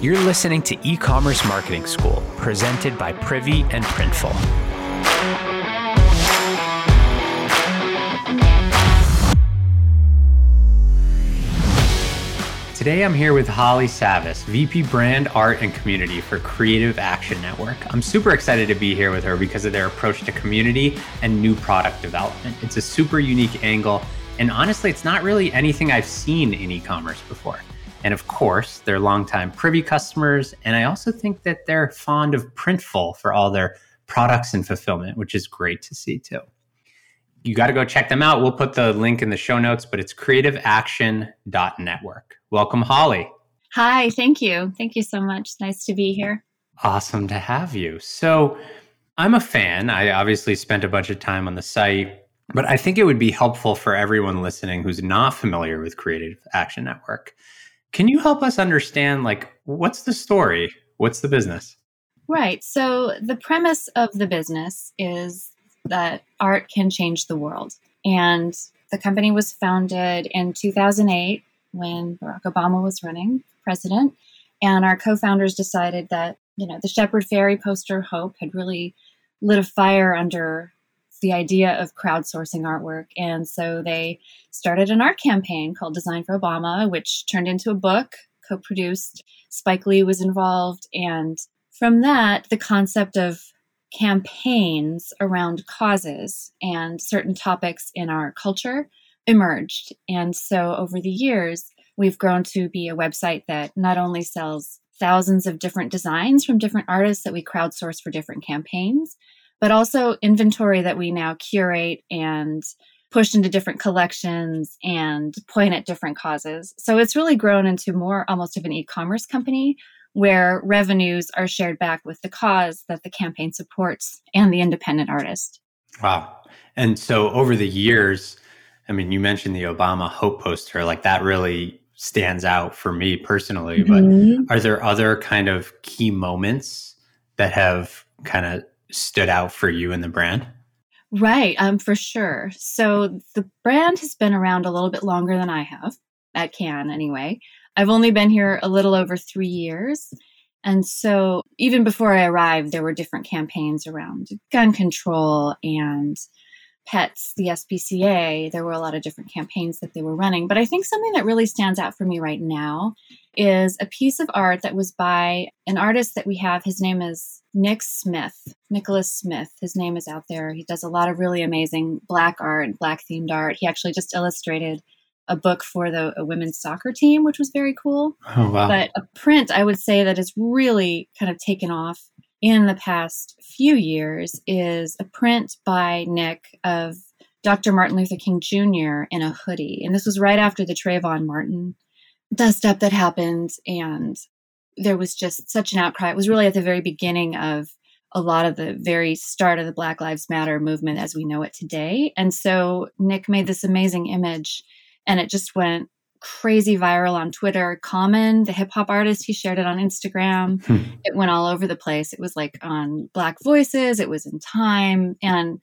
You're listening to E Commerce Marketing School, presented by Privy and Printful. Today I'm here with Holly Savis, VP Brand, Art, and Community for Creative Action Network. I'm super excited to be here with her because of their approach to community and new product development. It's a super unique angle, and honestly, it's not really anything I've seen in e commerce before. And of course, they're longtime Privy customers. And I also think that they're fond of Printful for all their products and fulfillment, which is great to see too. You got to go check them out. We'll put the link in the show notes, but it's creativeaction.network. Welcome, Holly. Hi, thank you. Thank you so much. Nice to be here. Awesome to have you. So, I'm a fan. I obviously spent a bunch of time on the site, but I think it would be helpful for everyone listening who's not familiar with Creative Action Network can you help us understand like what's the story? What's the business? Right. So the premise of the business is that art can change the world. And the company was founded in 2008 when Barack Obama was running president. And our co founders decided that, you know, the Shepard Fairey poster Hope had really lit a fire under the idea of crowdsourcing artwork. And so they started an art campaign called Design for Obama, which turned into a book, co produced. Spike Lee was involved. And from that, the concept of campaigns around causes and certain topics in our culture emerged. And so over the years, we've grown to be a website that not only sells thousands of different designs from different artists that we crowdsource for different campaigns, but also inventory that we now curate and push into different collections and point at different causes. So it's really grown into more almost of an e commerce company where revenues are shared back with the cause that the campaign supports and the independent artist. Wow. And so over the years, I mean, you mentioned the Obama Hope poster, like that really stands out for me personally. Mm-hmm. But are there other kind of key moments that have kind of stood out for you in the brand? Right, um, for sure. So the brand has been around a little bit longer than I have at Can anyway. I've only been here a little over three years. And so even before I arrived, there were different campaigns around gun control and pets, the SPCA. There were a lot of different campaigns that they were running. But I think something that really stands out for me right now is a piece of art that was by an artist that we have. His name is Nick Smith, Nicholas Smith. His name is out there. He does a lot of really amazing black art, black themed art. He actually just illustrated a book for the women's soccer team, which was very cool. Oh, wow. But a print, I would say, that has really kind of taken off in the past few years is a print by Nick of Dr. Martin Luther King Jr. in a hoodie. And this was right after the Trayvon Martin dust up that happened. And there was just such an outcry. It was really at the very beginning of a lot of the very start of the Black Lives Matter movement as we know it today. And so Nick made this amazing image and it just went crazy viral on Twitter. Common, the hip hop artist, he shared it on Instagram. Hmm. It went all over the place. It was like on Black Voices, it was in Time. And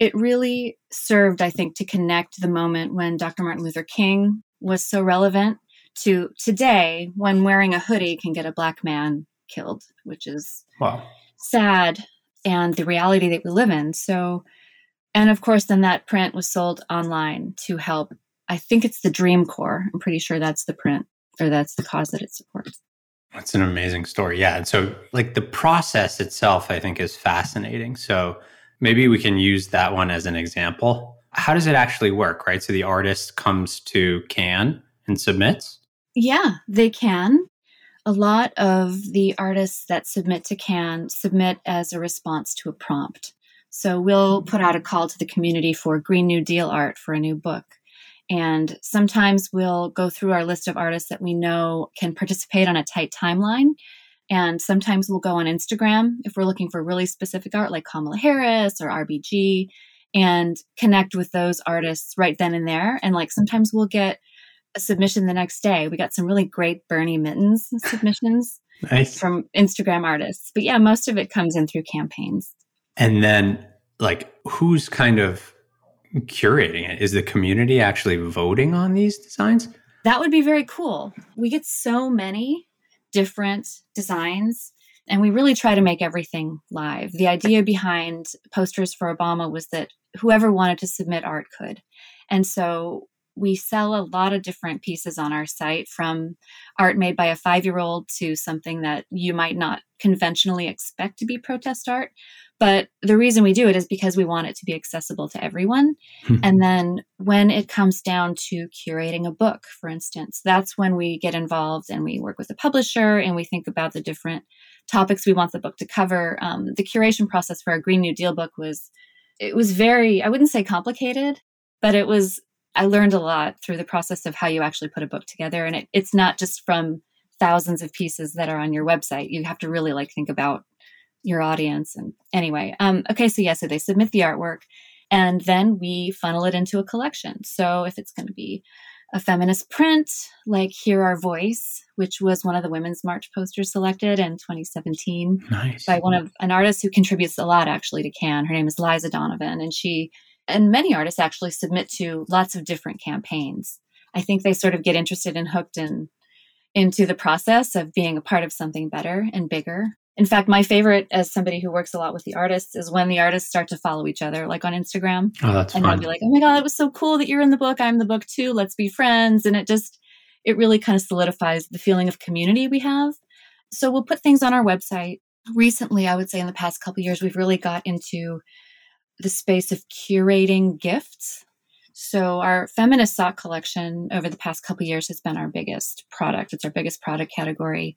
it really served, I think, to connect the moment when Dr. Martin Luther King was so relevant to today when wearing a hoodie can get a black man killed, which is wow. sad and the reality that we live in. So, and of course, then that print was sold online to help. I think it's the Dream Corps. I'm pretty sure that's the print or that's the cause that it supports. That's an amazing story. Yeah. And so, like, the process itself, I think, is fascinating. So, maybe we can use that one as an example. How does it actually work, right? So, the artist comes to CAN and submits. Yeah, they can. A lot of the artists that submit to CAN submit as a response to a prompt. So we'll mm-hmm. put out a call to the community for Green New Deal art for a new book. And sometimes we'll go through our list of artists that we know can participate on a tight timeline. And sometimes we'll go on Instagram if we're looking for really specific art like Kamala Harris or RBG and connect with those artists right then and there. And like sometimes we'll get a submission the next day. We got some really great Bernie Mittens submissions nice. from Instagram artists. But yeah, most of it comes in through campaigns. And then, like, who's kind of curating it? Is the community actually voting on these designs? That would be very cool. We get so many different designs. And we really try to make everything live. The idea behind posters for Obama was that whoever wanted to submit art could. And so we sell a lot of different pieces on our site from art made by a five year old to something that you might not conventionally expect to be protest art. But the reason we do it is because we want it to be accessible to everyone. Hmm. And then when it comes down to curating a book, for instance, that's when we get involved and we work with the publisher and we think about the different topics we want the book to cover. Um, the curation process for our Green New Deal book was, it was very, I wouldn't say complicated, but it was I learned a lot through the process of how you actually put a book together. And it, it's not just from thousands of pieces that are on your website. You have to really like think about your audience. And anyway, um, okay, so yeah, so they submit the artwork and then we funnel it into a collection. So if it's going to be a feminist print, like Hear Our Voice, which was one of the Women's March posters selected in 2017 nice. by one of an artist who contributes a lot actually to CAN. Her name is Liza Donovan, and she and many artists actually submit to lots of different campaigns. I think they sort of get interested and hooked in into the process of being a part of something better and bigger. In fact, my favorite as somebody who works a lot with the artists is when the artists start to follow each other, like on Instagram. Oh, that's and fun. I'll be like, oh my God, it was so cool that you're in the book. I'm the book too. Let's be friends. And it just, it really kind of solidifies the feeling of community we have. So we'll put things on our website. Recently, I would say in the past couple years, we've really got into the space of curating gifts. So our feminist sock collection over the past couple years has been our biggest product. It's our biggest product category.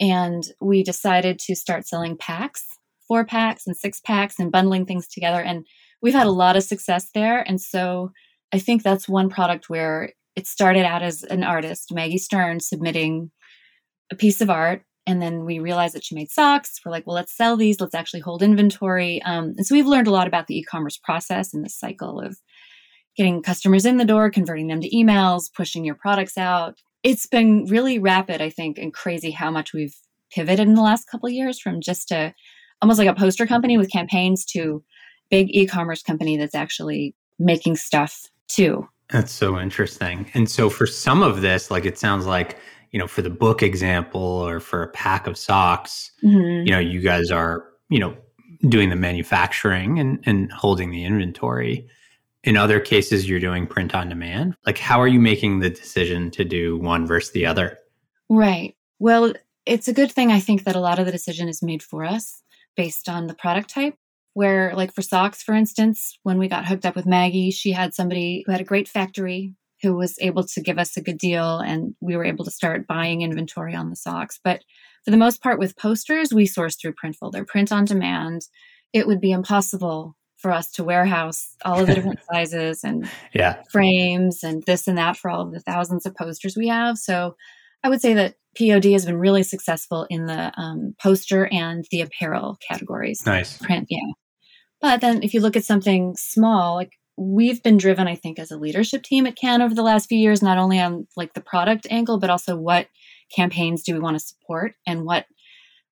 And we decided to start selling packs, four packs and six packs and bundling things together. And we've had a lot of success there. And so I think that's one product where it started out as an artist, Maggie Stern, submitting a piece of art and then we realized that she made socks. We're like, well, let's sell these. Let's actually hold inventory. Um, and so we've learned a lot about the e-commerce process and the cycle of getting customers in the door, converting them to emails, pushing your products out. It's been really rapid, I think, and crazy how much we've pivoted in the last couple years from just a almost like a poster company with campaigns to big e-commerce company that's actually making stuff too. That's so interesting. And so for some of this, like it sounds like you know, for the book example or for a pack of socks, mm-hmm. you know, you guys are, you know, doing the manufacturing and, and holding the inventory. In other cases, you're doing print on demand. Like, how are you making the decision to do one versus the other? Right. Well, it's a good thing, I think, that a lot of the decision is made for us based on the product type. Where, like for socks, for instance, when we got hooked up with Maggie, she had somebody who had a great factory who was able to give us a good deal and we were able to start buying inventory on the socks. But for the most part, with posters, we source through Printful. They're print on demand. It would be impossible for us to warehouse all of the different sizes and yeah. frames and this and that for all of the thousands of posters we have. So I would say that POD has been really successful in the um, poster and the apparel categories. Nice. Print, yeah. But then if you look at something small, like we've been driven i think as a leadership team at can over the last few years not only on like the product angle but also what campaigns do we want to support and what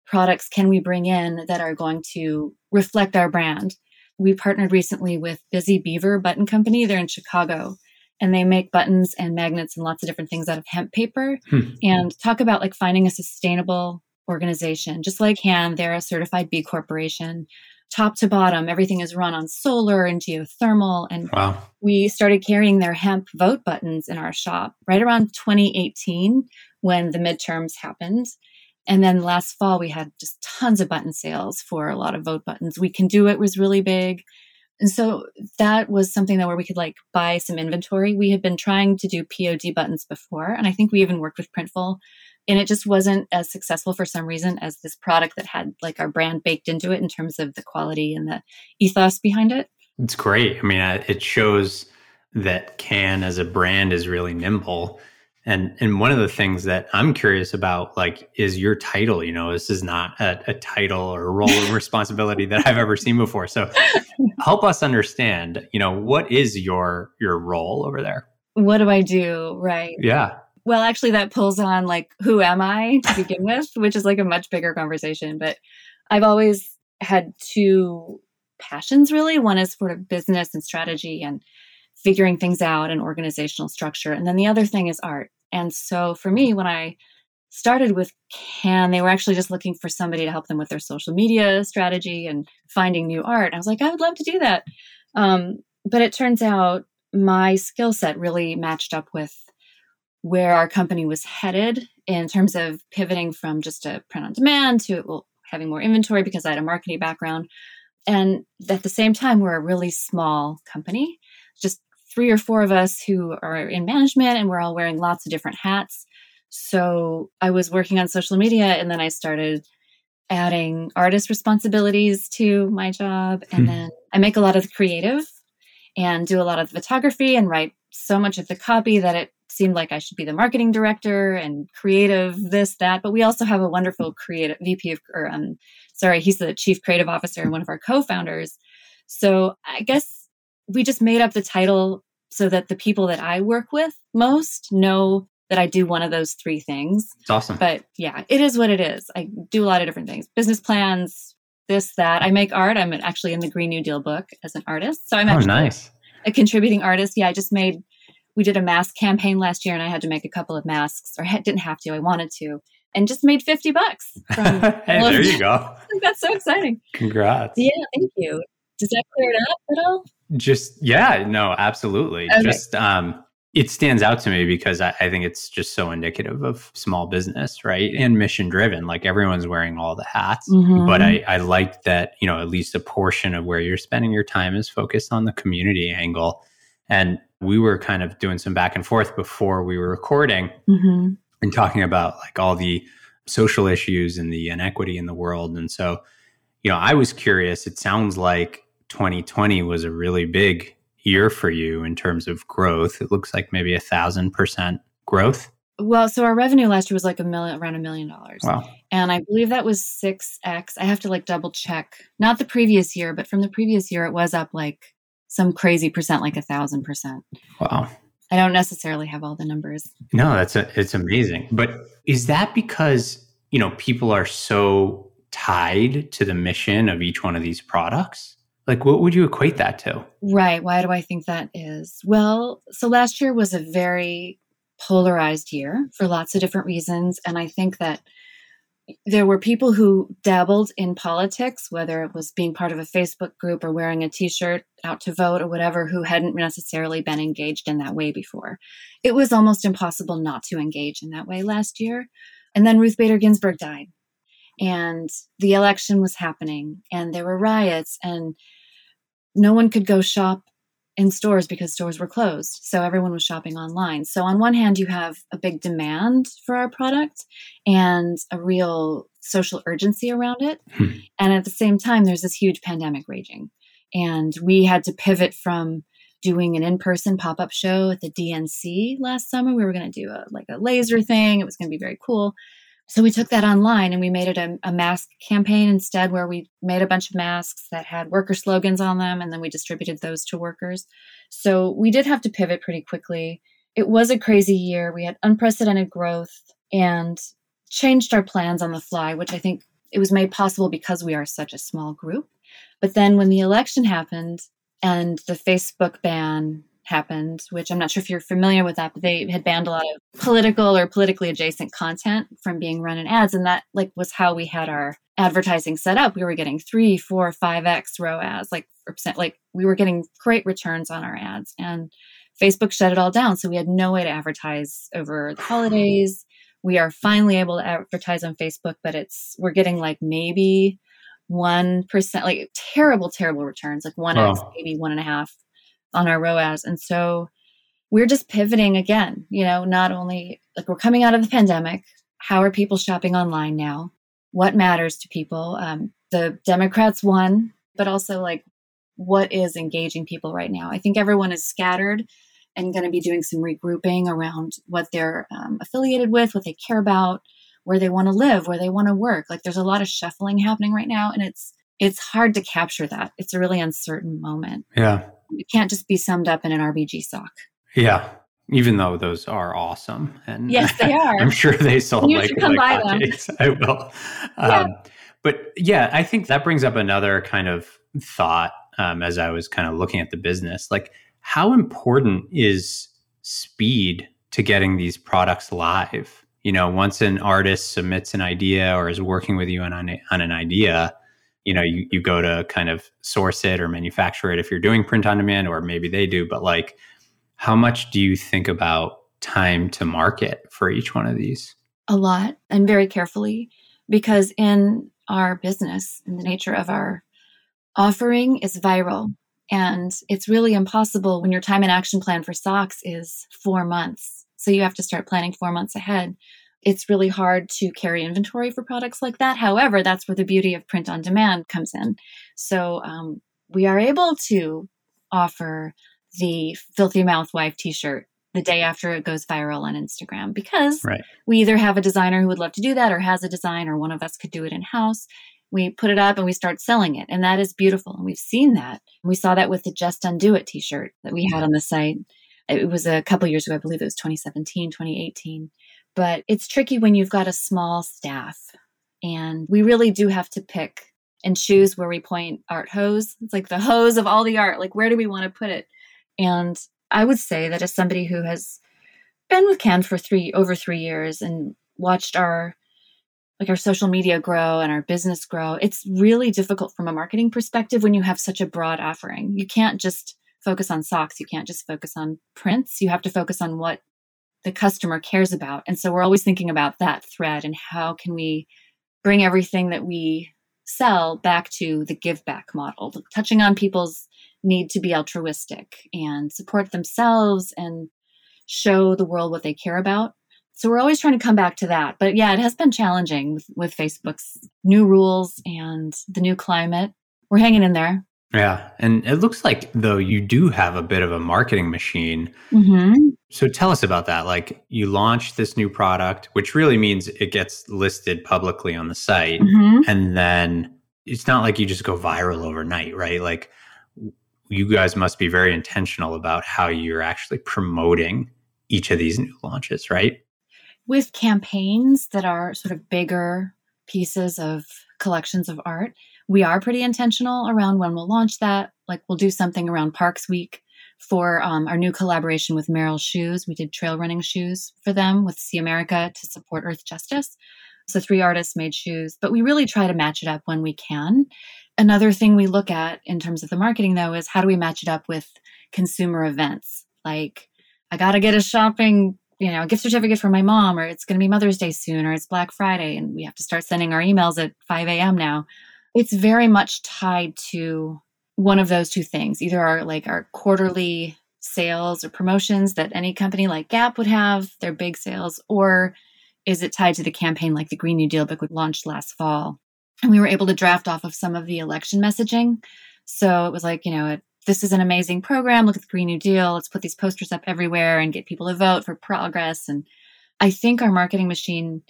products can we bring in that are going to reflect our brand. We partnered recently with busy beaver button company. They're in chicago and they make buttons and magnets and lots of different things out of hemp paper. Hmm. and talk about like finding a sustainable organization. Just like can they're a certified b corporation top to bottom. Everything is run on solar and geothermal. And wow. we started carrying their hemp vote buttons in our shop right around 2018 when the midterms happened. And then last fall, we had just tons of button sales for a lot of vote buttons. We Can Do It was really big. And so that was something that where we could like buy some inventory. We had been trying to do POD buttons before, and I think we even worked with Printful and it just wasn't as successful for some reason as this product that had like our brand baked into it in terms of the quality and the ethos behind it. It's great. I mean, uh, it shows that Can as a brand is really nimble. And and one of the things that I'm curious about, like, is your title. You know, this is not a, a title or a role of responsibility that I've ever seen before. So, help us understand. You know, what is your your role over there? What do I do? Right. Yeah. Well, actually, that pulls on like, who am I to begin with, which is like a much bigger conversation. But I've always had two passions really. One is sort of business and strategy and figuring things out and organizational structure. And then the other thing is art. And so for me, when I started with Can. They were actually just looking for somebody to help them with their social media strategy and finding new art. I was like, I would love to do that. Um, but it turns out my skill set really matched up with where our company was headed in terms of pivoting from just a print on demand to well, having more inventory because I had a marketing background. And at the same time, we're a really small company, just three or four of us who are in management, and we're all wearing lots of different hats. So I was working on social media, and then I started adding artist responsibilities to my job. And hmm. then I make a lot of the creative and do a lot of the photography and write so much of the copy that it seemed like I should be the marketing director and creative this that. But we also have a wonderful creative VP of, or um, sorry, he's the chief creative officer and one of our co-founders. So I guess we just made up the title so that the people that I work with most know that I do one of those three things. It's awesome. But yeah, it is what it is. I do a lot of different things business plans, this, that. I make art. I'm actually in the Green New Deal book as an artist. So I'm oh, nice. a contributing artist. Yeah, I just made we did a mask campaign last year and I had to make a couple of masks or I didn't have to, I wanted to, and just made 50 bucks. From hey, there you go. That's so exciting. Congrats. Yeah, thank you. Does that clear it up at all? Just, yeah, no, absolutely. Okay. Just, um, it stands out to me because I, I, think it's just so indicative of small business, right? And mission driven. Like everyone's wearing all the hats. Mm-hmm. But I, I like that, you know, at least a portion of where you're spending your time is focused on the community angle. And we were kind of doing some back and forth before we were recording mm-hmm. and talking about like all the social issues and the inequity in the world. And so, you know, I was curious. It sounds like 2020 was a really big year for you in terms of growth. It looks like maybe a thousand percent growth. Well, so our revenue last year was like a million, around a million dollars. Wow. And I believe that was 6x. I have to like double check, not the previous year, but from the previous year, it was up like some crazy percent, like a thousand percent. Wow. I don't necessarily have all the numbers. No, that's a, it's amazing. But is that because, you know, people are so tied to the mission of each one of these products? Like, what would you equate that to? Right. Why do I think that is? Well, so last year was a very polarized year for lots of different reasons. And I think that there were people who dabbled in politics, whether it was being part of a Facebook group or wearing a t shirt out to vote or whatever, who hadn't necessarily been engaged in that way before. It was almost impossible not to engage in that way last year. And then Ruth Bader Ginsburg died, and the election was happening, and there were riots, and no one could go shop in stores because stores were closed. So everyone was shopping online. So, on one hand, you have a big demand for our product and a real social urgency around it. Hmm. And at the same time, there's this huge pandemic raging. And we had to pivot from doing an in-person pop-up show at the DNC last summer. We were going to do a like a laser thing. It was going to be very cool. So we took that online and we made it a, a, mask campaign instead, where we made a bunch of masks that had worker slogans on them, and then we distributed those to workers. So we did have to pivot pretty quickly. It was a crazy year. We had unprecedented growth and changed our plans on the fly, which I think it was made possible because we are such a small group. But then when the election happened and the Facebook ban happened, which I'm not sure if you're familiar with that, but they had banned a lot of political or politically adjacent content from being run in ads. And that like was how we had our advertising set up. We were getting three, four, five X ROAS, like percent, like we were getting great returns on our ads. And Facebook shut it all down. So we had no way to advertise over the holidays. We are finally able to advertise on Facebook, but it's we're getting like maybe one percent, like terrible, terrible returns, like one X, maybe one and a half on our ROAS. And so we're just pivoting again, you know, not only like we're coming out of the pandemic. How are people shopping online now? What matters to people? Um, the Democrats won, but also like what is engaging people right now? I think everyone is scattered and going to be doing some regrouping around what they're um, affiliated with, what they care about, where they want to live, where they want to work. Like there's a lot of shuffling happening right now, and it's it's hard to capture that. It's a really uncertain moment. Yeah. It can't just be summed up in an RBG sock. Yeah. Even though those are awesome. And yes, they are. I'm sure they sold you like, come like buy them. I will. Yeah. Um, but yeah, I think that brings up another kind of thought um, as I was kind of looking at the business. Like, how important is speed to getting these products live? you know, once an artist submits an idea or is working with you on, on, on an idea, you know, you, you go to kind of source it or manufacture it if you're doing print on demand, or maybe they do. But like, how much do you think about time to market for each one of these? A lot and very carefully because in our business, in the nature of our offering is viral. And it's really impossible when your time and action plan for socks is four months. So you have to start planning four months ahead. It's really hard to carry inventory for products like that. However, that's where the beauty of print on demand comes in. So um, we are able to offer the Filthy Mouth Wife t shirt the day after it goes viral on Instagram because right. we either have a designer who would love to do that or has a design, or one of us could do it in house. We put it up and we start selling it. And that is beautiful. And we've seen that. We saw that with the Just Undo It t shirt that we had on the site. It was a couple years ago, I believe it was 2017, 2018. But it's tricky when you've got a small staff. And we really do have to pick and choose where we point art hose. It's like the hose of all the art. Like, where do we want to put it? And I would say that as somebody who has been with Can for three over three years and watched our like our social media grow and our business grow, it's really difficult from a marketing perspective when you have such a broad offering. You can't just focus on socks. You can't just focus on prints. You have to focus on what the customer cares about. And so we're always thinking about that thread and how can we bring everything that we sell back to the give back model, touching on people's need to be altruistic and support themselves and show the world what they care about. So we're always trying to come back to that. But yeah, it has been challenging with, with Facebook's new rules and the new climate. We're hanging in there. Yeah. And it looks like, though, you do have a bit of a marketing machine. Mm-hmm. So tell us about that. Like, you launch this new product, which really means it gets listed publicly on the site. Mm-hmm. And then it's not like you just go viral overnight, right? Like, you guys must be very intentional about how you're actually promoting each of these new launches, right? With campaigns that are sort of bigger pieces of collections of art, we are pretty intentional around when we'll launch that. Like we'll do something around Parks Week for um, our new collaboration with Merrell Shoes. We did trail running shoes for them with See America to support Earthjustice. So three artists made shoes, but we really try to match it up when we can. Another thing we look at in terms of the marketing, though, is how do we match it up with consumer events? Like, I got to get a shopping, you know, gift certificate for my mom, or it's going to be Mother's Day soon, or it's Black Friday, and we have to start sending our emails at 5 a.m. now. It's very much tied to one of those two things either our like our quarterly sales or promotions that any company like Gap would have, their big sales, or is it tied to the campaign like the Green New Deal book we launched last fall? and we were able to draft off of some of the election messaging. So it was like, you know, it, this is an amazing program. Look at the Green New Deal. Let's put these posters up everywhere and get people to vote for progress. And I think our marketing machine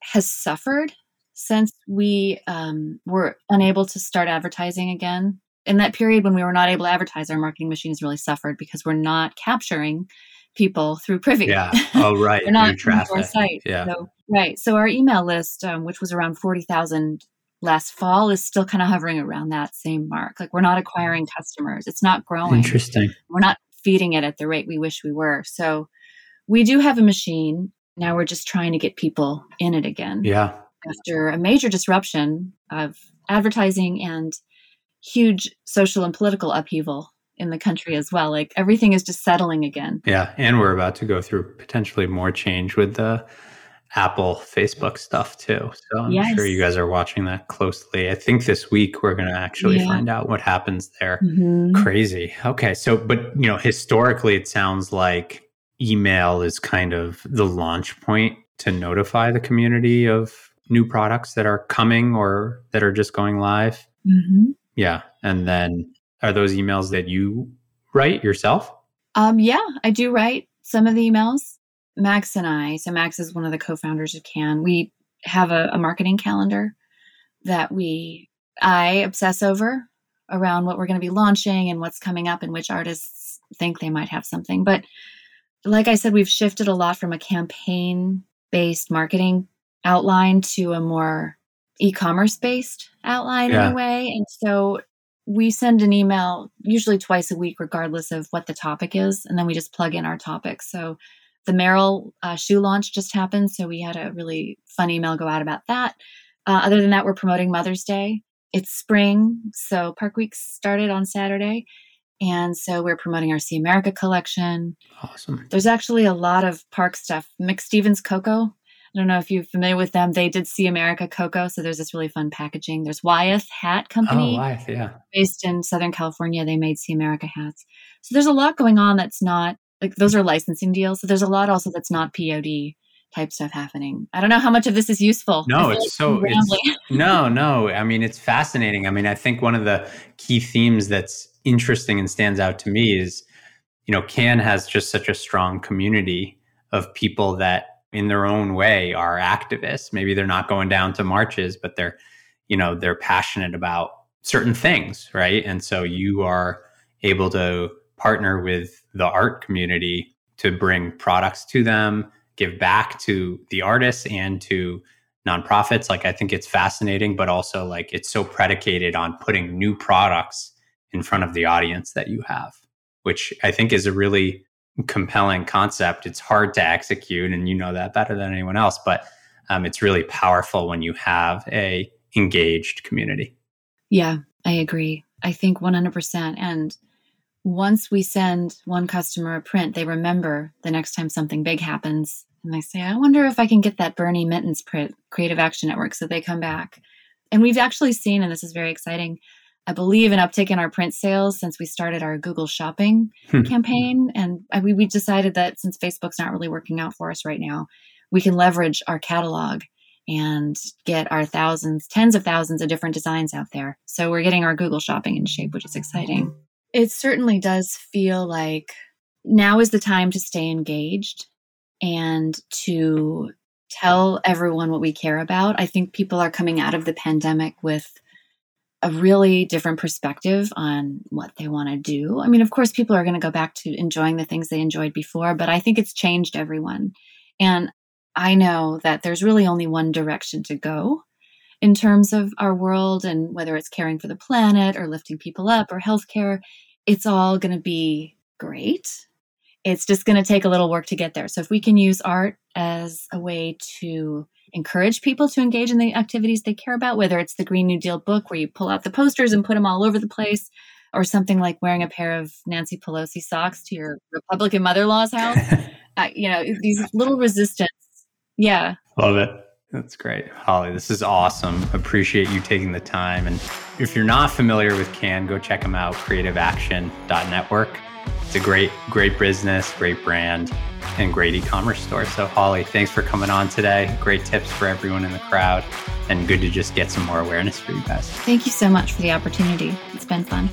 has suffered since we um, were unable to start advertising again. In that period when we were not able to advertise, our marketing machine has really suffered because we're not capturing people through Privy. Yeah. Oh, right. we're not traffic. Our site. Yeah. So, right. So our email list, um, which was around forty thousand last fall is still kind of hovering around that same mark. Like we're not acquiring customers. It's not growing. Interesting. We're not feeding it at the rate we wish we were. So we do have a machine. Now we're just trying to get people in it again. Yeah. After a major disruption of advertising and huge social and political upheaval in the country as well. Like everything is just settling again. Yeah. And we're about to go through potentially more change with the Apple, Facebook stuff too. So I'm yes. sure you guys are watching that closely. I think this week we're going to actually yeah. find out what happens there. Mm-hmm. Crazy. Okay. So, but, you know, historically, it sounds like email is kind of the launch point to notify the community of new products that are coming or that are just going live. Mm-hmm. Yeah. And then are those emails that you write yourself? Um, yeah, I do write some of the emails. Max and I, so Max is one of the co-founders of Can. We have a, a marketing calendar that we I obsess over around what we're going to be launching and what's coming up and which artists think they might have something. But like I said, we've shifted a lot from a campaign based marketing outline to a more e-commerce based outline yeah. in a way. And so we send an email usually twice a week, regardless of what the topic is, and then we just plug in our topics. So The Merrell uh, shoe launch just happened, so we had a really fun email go out about that. Uh, other than that, we're promoting Mother's Day. It's spring, so Park Week started on Saturday. And so we're promoting our See America collection. Awesome. There's actually a lot of park stuff. mick stevens Cocoa. I don't know if you're familiar with them. They did See America Cocoa. So there's this really fun packaging. There's Wyeth Hat Company. Oh, Wyeth, yeah. Based in Southern California. They made See America hats. So there's a lot going on that's not like those are licensing deals. So there's a lot also that's not POD type stuff happening. I don't know how much of this is useful. No, it's like so it's, no, no. I mean, it's fascinating. I mean, I think one of the key themes that's interesting and stands out to me is, you know, Can has just such a strong community of people that in their own way are activists. Maybe they're not going down to marches, but they're, you know, they're passionate about certain things, right? And so you are able to partner with the art community to bring products to them, give back to the artists and to nonprofits. Like I think it's fascinating, but also like it's so predicated on putting new products in front of the audience that you have, which I think is a really compelling concept. It's hard to execute, and you know that better than anyone else, but um, it's really powerful when you have a engaged community. Yeah, I agree. I think 100%. And once we send one customer a print, they remember the next time something big happens and they say, I wonder if I can get that Bernie Mittens print, Creative Action Network, so they come back. And we've actually seen, and this is very exciting, I believe an uptick in our print sales since we started our Google Shopping hmm. campaign. And we, we decided that since Facebook's not really working out for us right now, we can leverage our catalog and get our thousands, tens of thousands of different designs out there. So we're getting our Google Shopping in shape, which is exciting. It certainly does feel like now is the time to stay engaged and to tell everyone what we care about. I think people are coming out of the pandemic with a really different perspective on what they want to do. I mean, of course, people are going to go back to enjoying the things they enjoyed before, but I think it's changed everyone. And I know that there's really only one direction to go in terms of our world and whether it's caring for the planet or lifting people up or healthcare, it's all going to be great. It's just going to take a little work to get there. So if we can use art as a way to encourage people to engage in the activities they care about, whether it's the Green New Deal book where you pull out the posters and put them all over the place, or something like wearing a pair of Nancy Pelosi socks to your Republican mother-in-law's house. uh, you know, these little resistance. Yeah. Love it. That's great. Holly, this is awesome. Appreciate you taking the time. And if you're not familiar with CAN, go check them out, creativeaction.network. It's a great, great business, great brand, and great e-commerce store. So Holly, thanks for coming on today. Great tips for everyone in the crowd and good to just get some more awareness for you guys. Thank you so much for the opportunity. It's been fun.